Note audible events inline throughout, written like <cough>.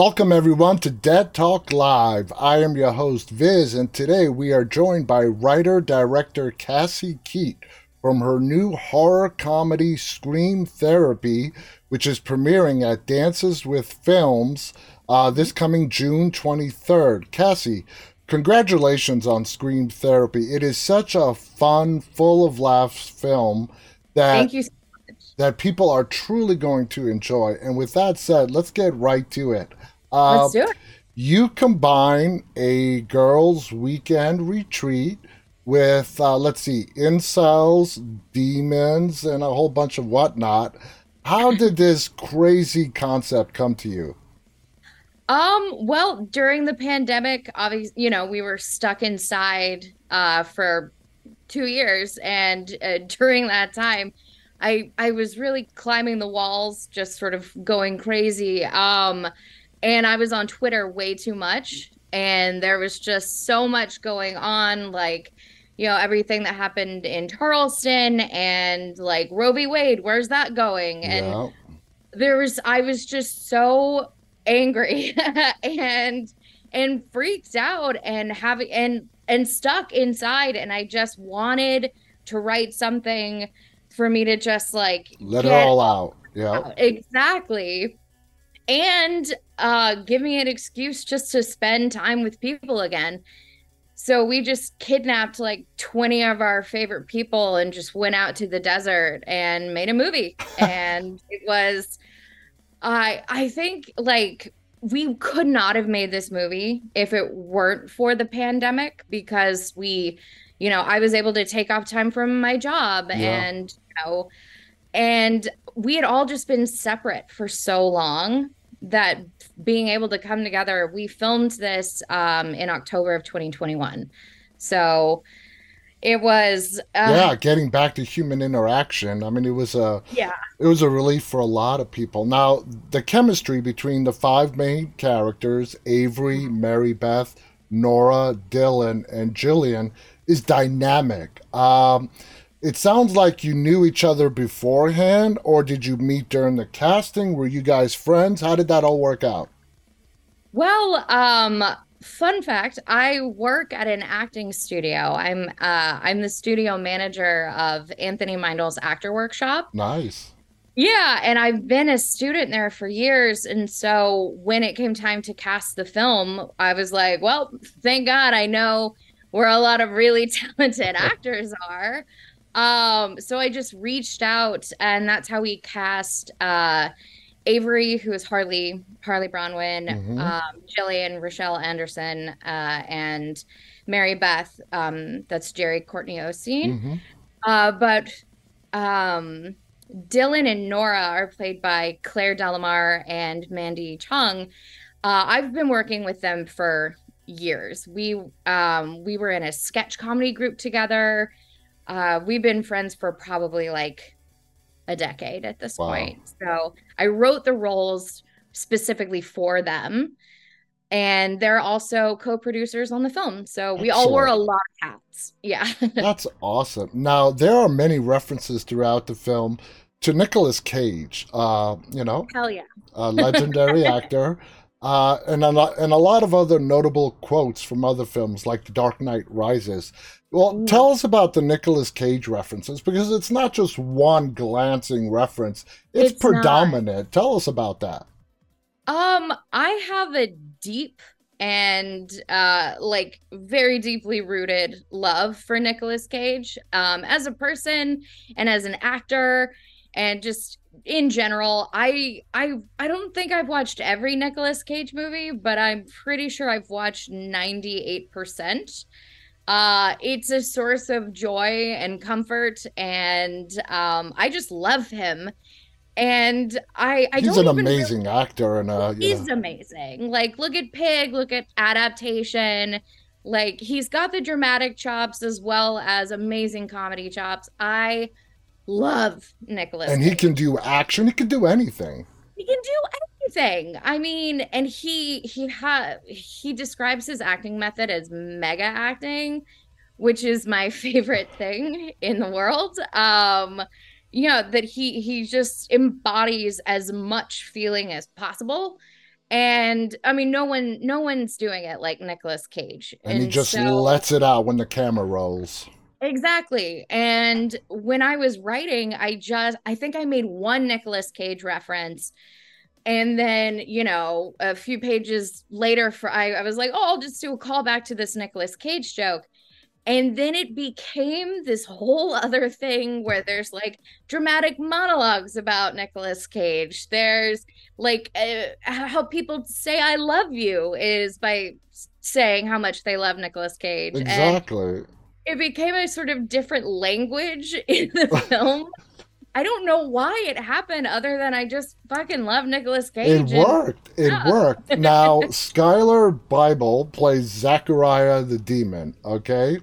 Welcome, everyone, to Dead Talk Live. I am your host, Viz, and today we are joined by writer director Cassie Keet from her new horror comedy Scream Therapy, which is premiering at Dances with Films uh, this coming June 23rd. Cassie, congratulations on Scream Therapy. It is such a fun, full of laughs film that. Thank you that people are truly going to enjoy. And with that said, let's get right to it. Uh, let's do it. You combine a girls' weekend retreat with, uh, let's see, incels, demons, and a whole bunch of whatnot. How <laughs> did this crazy concept come to you? Um, well, during the pandemic, obviously, you know, we were stuck inside uh, for two years, and uh, <laughs> during that time, I I was really climbing the walls, just sort of going crazy. Um, and I was on Twitter way too much, and there was just so much going on, like you know everything that happened in Charleston and like Roe v. Wade. Where's that going? And yeah. there was I was just so angry <laughs> and and freaked out and having and and stuck inside and I just wanted to write something for me to just like let it all out. Yeah. Exactly. And uh give me an excuse just to spend time with people again. So we just kidnapped like 20 of our favorite people and just went out to the desert and made a movie. <laughs> and it was I I think like we could not have made this movie if it weren't for the pandemic because we you know, I was able to take off time from my job yeah. and, you know, and we had all just been separate for so long that being able to come together, we filmed this um, in October of 2021. So it was uh, yeah getting back to human interaction i mean it was a yeah it was a relief for a lot of people now the chemistry between the five main characters avery mary beth nora dylan and jillian is dynamic. Um, it sounds like you knew each other beforehand, or did you meet during the casting? Were you guys friends? How did that all work out? Well, um, fun fact: I work at an acting studio. I'm uh, I'm the studio manager of Anthony Meindl's Actor Workshop. Nice. Yeah, and I've been a student there for years. And so when it came time to cast the film, I was like, well, thank God I know where a lot of really <laughs> talented <laughs> actors are. Um, so I just reached out, and that's how we cast uh, Avery, who is Harley Harley Bronwyn, mm-hmm. um, Jillian Rochelle Anderson, uh, and Mary Beth. Um, that's Jerry Courtney Osteen. Mm-hmm. Uh, but um, Dylan and Nora are played by Claire Delamar and Mandy Chung. Uh, I've been working with them for years. We um we were in a sketch comedy group together. Uh we've been friends for probably like a decade at this wow. point. So I wrote the roles specifically for them. And they're also co-producers on the film. So we Excellent. all wore a lot of hats. Yeah. <laughs> That's awesome. Now there are many references throughout the film to Nicolas Cage. Uh, you know, hell yeah, a legendary <laughs> actor uh, and, a lot, and a lot of other notable quotes from other films like The Dark Knight Rises. Well, mm. tell us about the Nicolas Cage references because it's not just one glancing reference, it's, it's predominant. Not. Tell us about that. Um, I have a deep and uh like very deeply rooted love for Nicolas Cage um as a person and as an actor and just in general i i i don't think i've watched every Nicolas Cage movie but i'm pretty sure i've watched 98% uh it's a source of joy and comfort and um i just love him and i i he's an amazing really, actor and uh he's know. amazing like look at pig look at adaptation like he's got the dramatic chops as well as amazing comedy chops i love Nicolas, And he can do action. He can do anything. He can do anything. I mean, and he he ha he describes his acting method as mega acting, which is my <laughs> favorite thing in the world. Um, you know that he he just embodies as much feeling as possible And I mean, no one, no one's doing it like Nicolas Cage. And, he just so, lets it out when the camera rolls. Exactly. And when I was writing, I just, I think I made one Nicolas Cage reference. And then, you know, a few pages later, for I, I was like, oh, I'll just do a callback to this Nicolas Cage joke and then it became this whole other thing where there's like dramatic monologues about Nicolas Cage. There's like uh, how people say I love you is by saying how much they love Nicolas Cage. Exactly. And it became a sort of different language <laughs> in the film. I don't know why it happened other than I just fucking love Nicolas Cage. It worked. It yeah. worked. <laughs> Now, Skylar Bible plays Zachariah the demon, okay?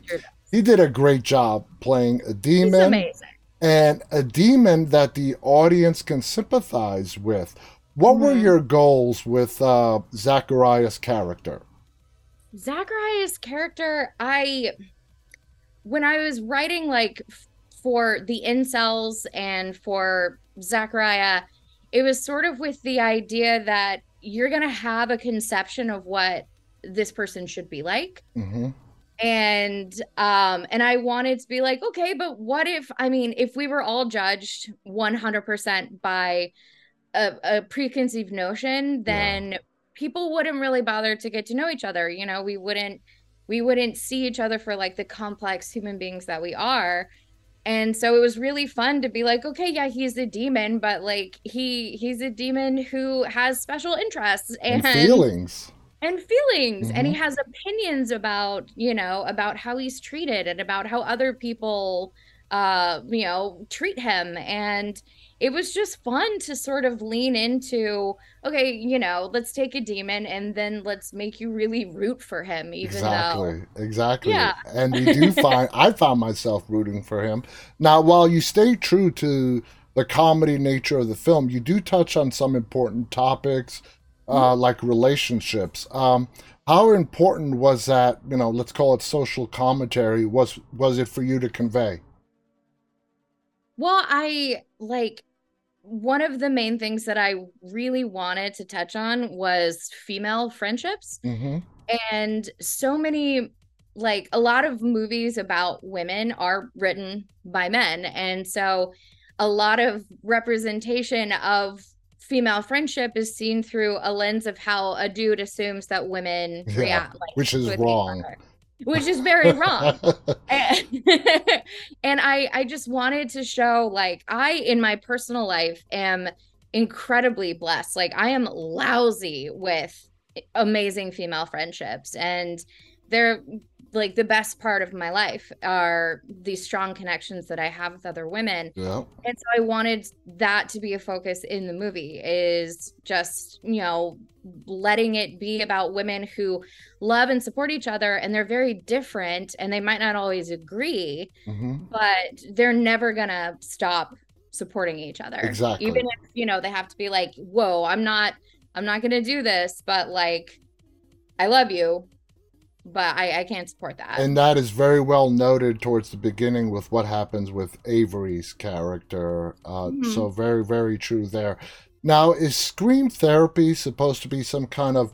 He did a great job playing a demon. He's amazing. And a demon that the audience can sympathize with. What mm-hmm. were your goals with uh, Zachariah's character? Zachariah's character, I when I was writing like for the incels and for Zachariah, it was sort of with the idea that you're going to have a conception of what this person should be like. Mm-hmm. And um and I wanted to be like, okay, but what if I mean, if we were all judged 100% by a, a preconceived notion, then yeah. people wouldn't really bother to get to know each other. You know, we wouldn't we wouldn't see each other for like the complex human beings that we are and so it was really fun to be like okay yeah he's a demon but like he he's a demon who has special interests and, and feelings and feelings mm-hmm. and he mm-hmm. has opinions about you know about how he's treated and about how other people uh you know treat him. And it was just fun to sort of lean into okay you know let's take a demon and then let's make you really root for him even exactly though... exactly yeah. and we do find i found myself rooting for him. Now while you stay true to the comedy nature of the film you do touch on some important topics uh, mm-hmm. like relationships. Um, how important was that you know let's call it social commentary was was it for you to convey well, I like one of the main things that I really wanted to touch on was female friendships. Mm-hmm. And so many, like a lot of movies about women are written by men. And so a lot of representation of female friendship is seen through a lens of how a dude assumes that women yeah, react, like, which is wrong which is very wrong. and, <laughs> <laughs> and I I just wanted to show like I in my personal life am incredibly blessed. Like I am lousy with amazing female friendships and they're like the best part of my life are these strong connections that I have with other women. Yeah. And so I wanted that to be a focus in the movie is just, you know, letting it be about women who love and support each other and they're very different and they might not always agree, mm-hmm. but they're never going to stop supporting each other. Exactly. Even if, you know, they have to be like, "Whoa, I'm not I'm not going to do this, but like I love you but I, I can't support that. And that is very well noted towards the beginning with what happens with Avery's character. Uh, mm-hmm. So very, very true there. Now, is Scream Therapy supposed to be some kind of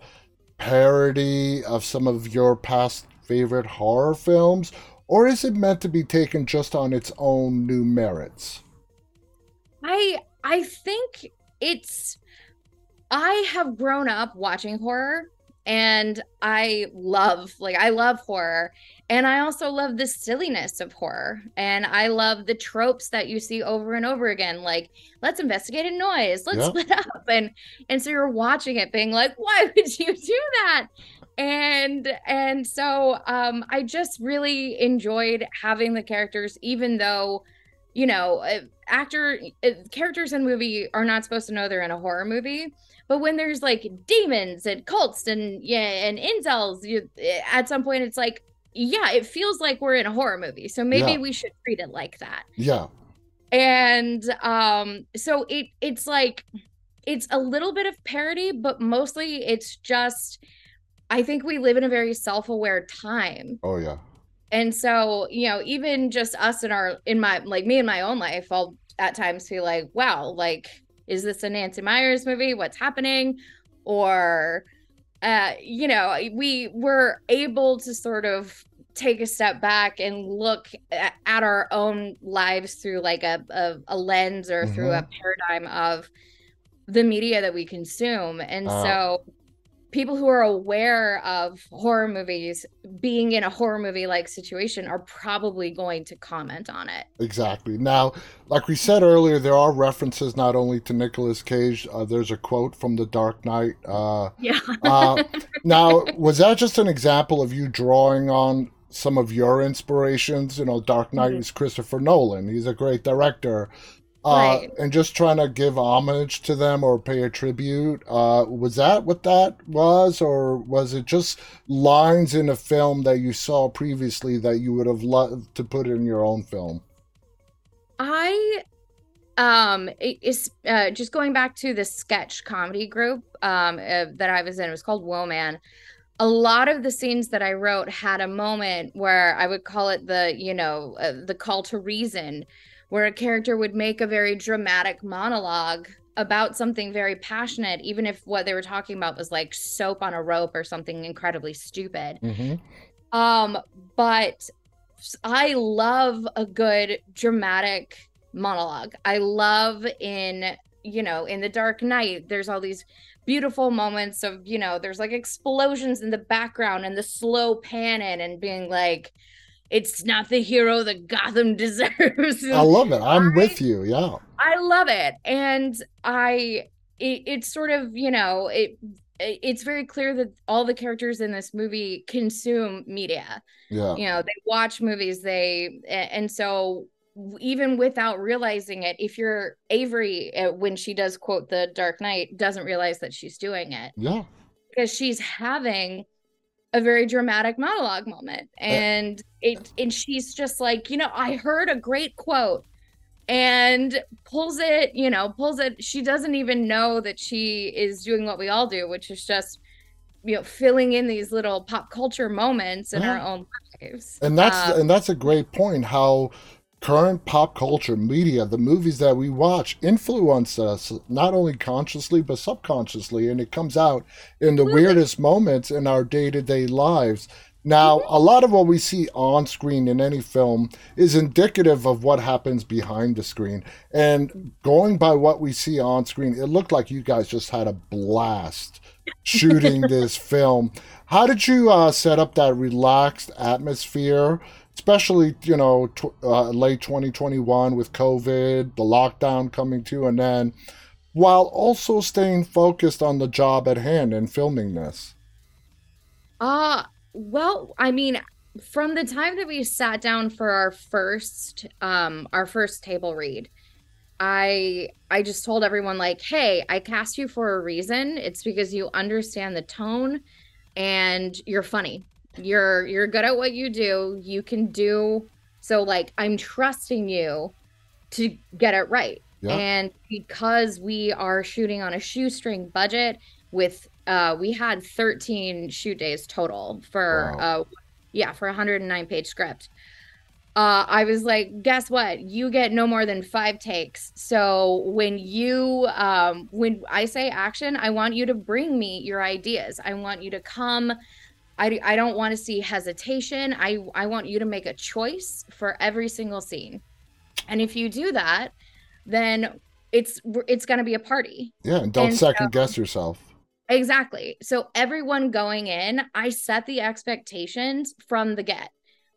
parody of some of your past favorite horror films, or is it meant to be taken just on its own new merits? I I think it's I have grown up watching horror and I love like I love horror. And I also love the silliness of horror. And I love the tropes that you see over and over again. Like let's investigate a noise. Let's split <laughs> up. And and so you're watching it being like why <laughs> would you do that? And and so um I just really enjoyed having the characters even though you know uh, actor uh, characters in movie are not supposed to know they're in a horror movie but when there's like demons and cults and yeah and incels, you at some point it's like, yeah, it feels like we're in a horror movie. So maybe yeah. we should treat it like that. Yeah. And um, so it it's like it's a little bit of parody, but mostly it's just I think we live in a very self-aware time. Oh yeah. And so, you know, even just us in our in my like me in my own life, I'll at times feel like, wow, like is this a Nancy Meyers movie? What's happening? or uh, you know, we were able to sort of take a step back and look at, at our own lives through like a, a, a lens or mm-hmm. through a mm-hmm. paradigm of the media that we consume. And uh, so people who are aware of horror movies being in a horror movie like situation are probably going to comment on it. Exactly. Now, like we said earlier, there are references not only to Nicolas Cage, uh, there's a quote from The Dark Knight. Uh, yeah. uh, now, was that just an example of you drawing on some of your inspirations? You know, Dark Knight mm-hmm. is Christopher Nolan, he's a great director uh, right. and just trying to give homage to them or pay a tribute. Uh, was that what that was, or was it just lines in a film that you saw previously that you would have loved to put in your own film? I um it's uh, just going back to the sketch comedy group um uh, that I was in. It was called Woman. A lot of the scenes that I wrote had a moment where I would call it the you know uh, the call to reason where a character would make a very dramatic monologue about something very passionate, even if what they were talking about was like soap on a rope or something incredibly stupid. Mm-hmm. Um, but I love a good dramatic monologue. I love in, you know, in The Dark Knight, there's all these beautiful moments of, you know, there's like explosions in the background and the slow pan in and being like, it's not the hero that Gotham <laughs> deserves. I love it. I'm I, with you. Yeah. I love it. And I it, it's sort of, you know, it it's very clear that all the characters in this movie consume media. Yeah. You know, they watch movies, they and so even without realizing it, if you're Avery uh, when she does quote the Dark Knight, doesn't realize that she's doing it. Yeah. Because she's having a very dramatic monologue moment. And it and she's just like you know i heard a great quote and pulls it you know pulls it. She doesn't even know that she is doing what we all do which is just you know filling in these little pop culture moments in yeah. our own lives. And that's um, and that's a great point how current pop culture media, the movies that we watch, influence us not only consciously but subconsciously, and it comes out in the weirdest moments in our day to day lives. Now, a lot of what we see on screen in any film is indicative of what happens behind the screen. And going by what we see on screen, it looked like you guys just had a blast shooting <laughs> this film. How did you uh, set up that relaxed atmosphere? Especially you know tw- uh, late 2021 with covid the lockdown coming to an end while also staying focused on the job at hand and filming this. Uh well i mean from the time that we sat down for our first um our first table read i i just told everyone like hey i cast you for a reason. It's because you understand the tone and you're funny you're you're good at what you do. You can do so like I'm trusting you to get it right. Yeah. And because we are shooting on a shoestring budget with uh we had 13 shoot days total for wow. uh yeah, for a 109 page script. Uh, I was like, guess what? You get no more than five takes. So when you, um, when I say action, I want you to bring me your ideas. I want you to come I, I don't want to see hesitation. I, I want you to make a choice for every single scene. And if you do that, then it's it's going to be a party. Yeah, and don't and second so, guess yourself. Exactly. So everyone going in, I set the expectations from the get.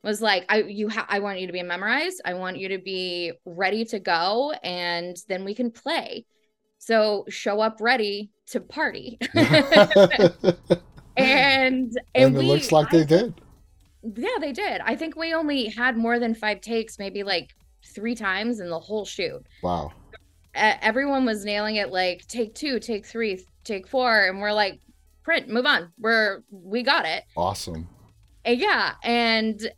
Was like I you ha- I want you to be memorized. I want you to be ready to go and then we can play. So show up ready to party. <laughs> <laughs> <laughs> and and, and it we, looks like I, they did. Yeah, they did. I think we only had more than five takes, maybe like three times in the whole shoot. Wow. Everyone was nailing it like take two, take three, take four, and we're like, print, move on. We're we got it. Awesome. And yeah, and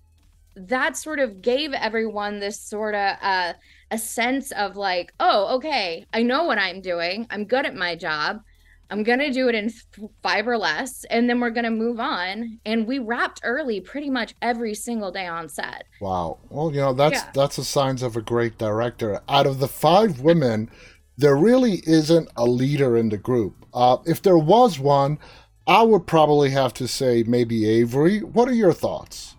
that sort of gave everyone this sort of uh, a sense of like, oh, okay, I know what I'm doing. I'm good at my job. I'm going to do it in five or less, and then we're going to move on. And we wrapped early pretty much every single day on set. Wow. Well, you know, that's yeah. that's the signs of a great director. Out of the five women, there really isn't a leader in the group. Uh, if there was one, I would probably have to say maybe Avery. What are your thoughts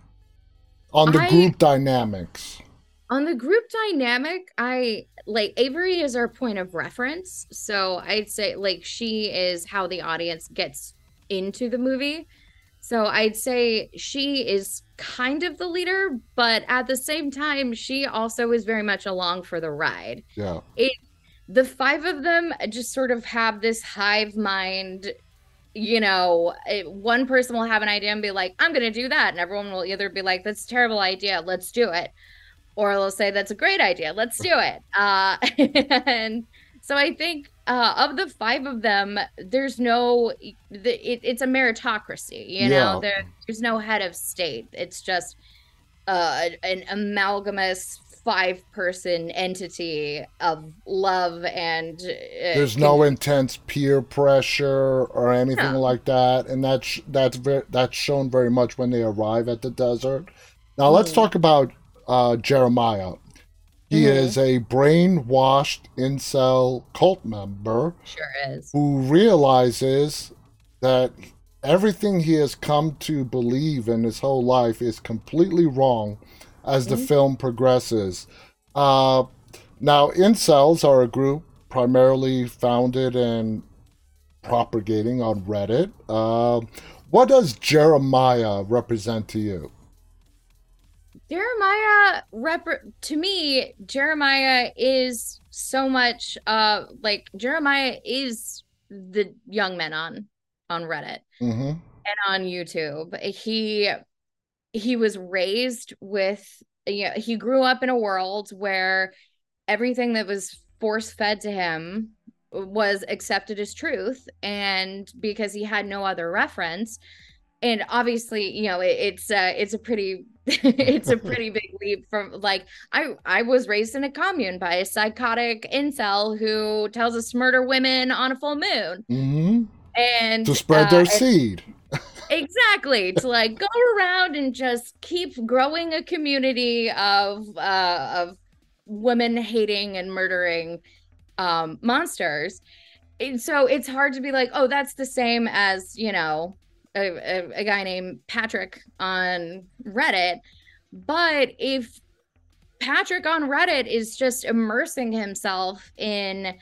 on the I- group dynamics? On the group dynamic, I like Avery is our point of reference. So I'd say like she is how the audience gets into the movie. So I'd say she is kind of the leader, but at the same time, she also is very much along for the ride. Yeah. The five of them just sort of have this hive mind. You know, it- one person will have an idea and be like, I'm going to do that. And everyone will either be like, that's a terrible idea. Let's do it or they'll say that's a great idea let's do it uh <laughs> and so i think uh of the five of them there's no the, it, it's a meritocracy you know there, there's no head of state it's just uh an amalgamous five person entity of love and uh, There's no intense peer pressure or anything No. like that, and that's that's very that's shown very much when they arrive at the desert. Now let's Mhm. talk about uh, Jeremiah. He Mhm. is a brainwashed incel cult member sure is who realizes that everything he has come to believe in his whole life is completely wrong as the Mhm. film progresses. Uh, now, incels are a group primarily founded and propagating on Reddit. Uh, what does Jeremiah represent to you? Jeremiah rep to me, Jeremiah is so much uh like Jeremiah is the young men on on Reddit hmm and on YouTube. He he was raised with you know, he grew up in a world where everything that was force fed to him was accepted as truth and because he had no other reference and obviously you know it, it's uh it's a pretty <laughs> it's a <laughs> pretty big leap from like i i was raised in a commune by a psychotic incel who tells us to murder women on a full moon. Hmm and To spread uh, their and- seed. <laughs> exactly. To like go around and just keep growing a community of uh of women hating and murdering um monsters. And so it's hard to be like oh that's the same as you know a, a, a guy named patrick on reddit. But if patrick on reddit is just immersing himself in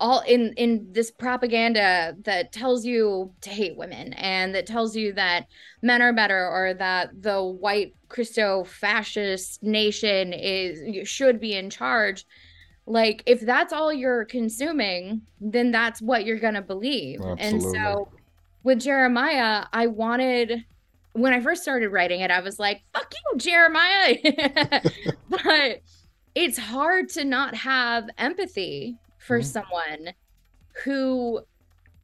all in in this propaganda that tells you to hate women and that tells you that men are better or that the white Christo fascist nation is should be in charge like if that's all you're consuming then that's what you're to believe. And so with Jeremiah I wanted when I first started writing it I was like fuck you Jeremiah <laughs> but it's hard to not have empathy for Mhm. someone who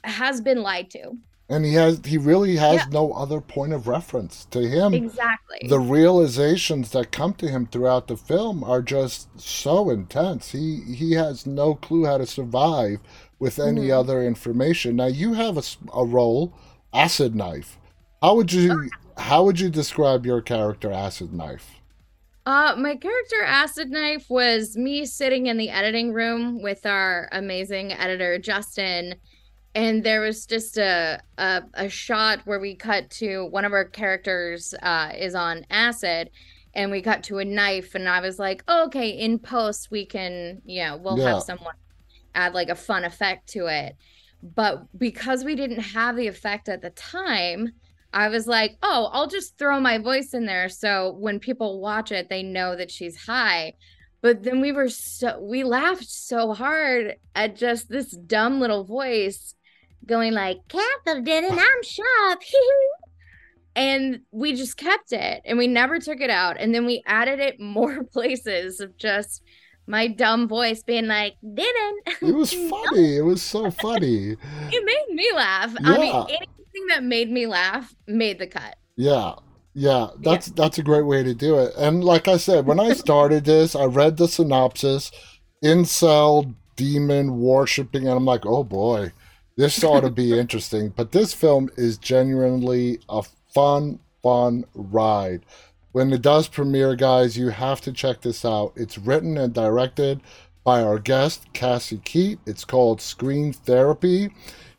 has been lied to And he has he really has Yeah. no other point of reference. To him, exactly the realizations that come to him throughout the film are just so intense. He he has no clue how to survive with any Mhm. other information. Now you have a, a role, Acid Knife. How would you how would you describe your character, Acid Knife? Uh, my character Acid Knife was me sitting in the editing room with our amazing editor Justin, and there was just a a, a shot where we cut to one of our characters uh, is on acid, and we cut to a knife, and I was like, oh, okay, in post we can, yeah, we'll Yeah. have someone add like a fun effect to it, but because we didn't have the effect at the time. I was like, oh, I'll just throw my voice in there so when people watch it, they know that she's high. But then we were so we laughed so hard at just this dumb little voice going like, Catherine it, I'm sharp. <laughs> and we just kept it and we never took it out. And then we added it <laughs> more places of just my dumb voice being like, didn't. It was <laughs> funny. It was so <laughs> funny. It made me laugh. I mean, Yeah. anything that made me laugh made the cut. Yeah. Yeah, that's that's a great way to do it. And like I said, when I <laughs> started this, I read the synopsis, incel demon worshipping, and I'm like, oh boy, this ought to be interesting. But this film is genuinely a fun, fun ride. When it does premiere, guys, you have to check this out. It's written and directed by our guest, Cassie Keet. It's called Scream Therapy.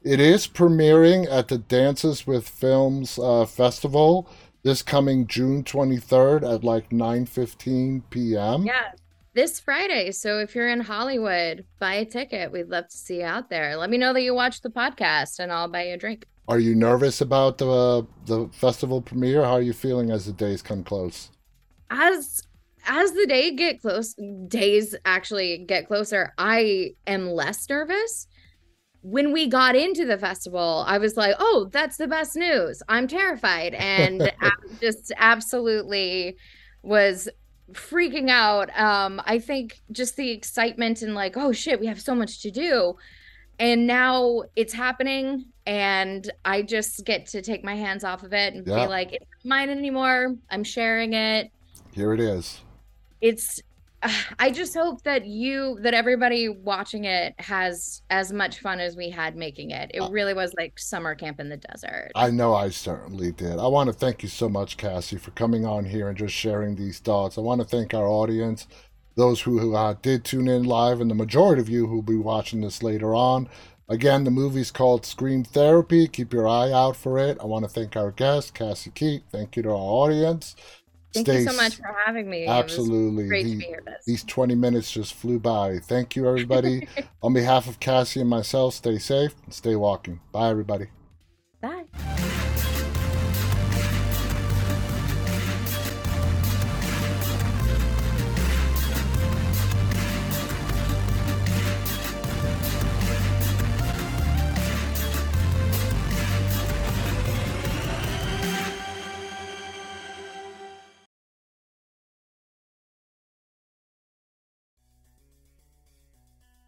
It is premiering at the Dances with Films uh, Festival this coming June 23rd at like 9:15 p.m. Yeah, this Friday. So if you're in Hollywood, buy a ticket. We'd love to see you out there. Let me know that you watched the podcast and I'll buy you a drink. Are you nervous about the the festival premiere? How are you feeling as the days come close? As as the day get close, days actually get closer, I am less nervous. When we got into the festival, I was like, "Oh, that's the best news." I'm terrified and <laughs> just absolutely was freaking out. Um, I think just the excitement and like, oh shit, we have so much to do. And now it's happening, and I just get to take my hands off of it and yeah. be like, it's not mine anymore. I'm sharing it. Here it is. It's <sighs> I just hope that you that everybody watching it has as much fun as we had making it. It really was like summer camp in the desert. I know I certainly did. I want to thank you so much, Cassie, for coming on here and just sharing these thoughts. I want to thank our audience, those who uh, did tune in live, and the majority of you who will be watching this later on. Again, the movie's called Scream Therapy. Keep your eye out for it. I want to thank our guest, Cassie Keet. Thank you to our audience. Thank you so much for having me. Absolutely. great the, to be here. These 20 minutes just flew by. Thank you, everybody. <laughs> On behalf of Cassie and myself, stay safe and stay walking. Bye, everybody.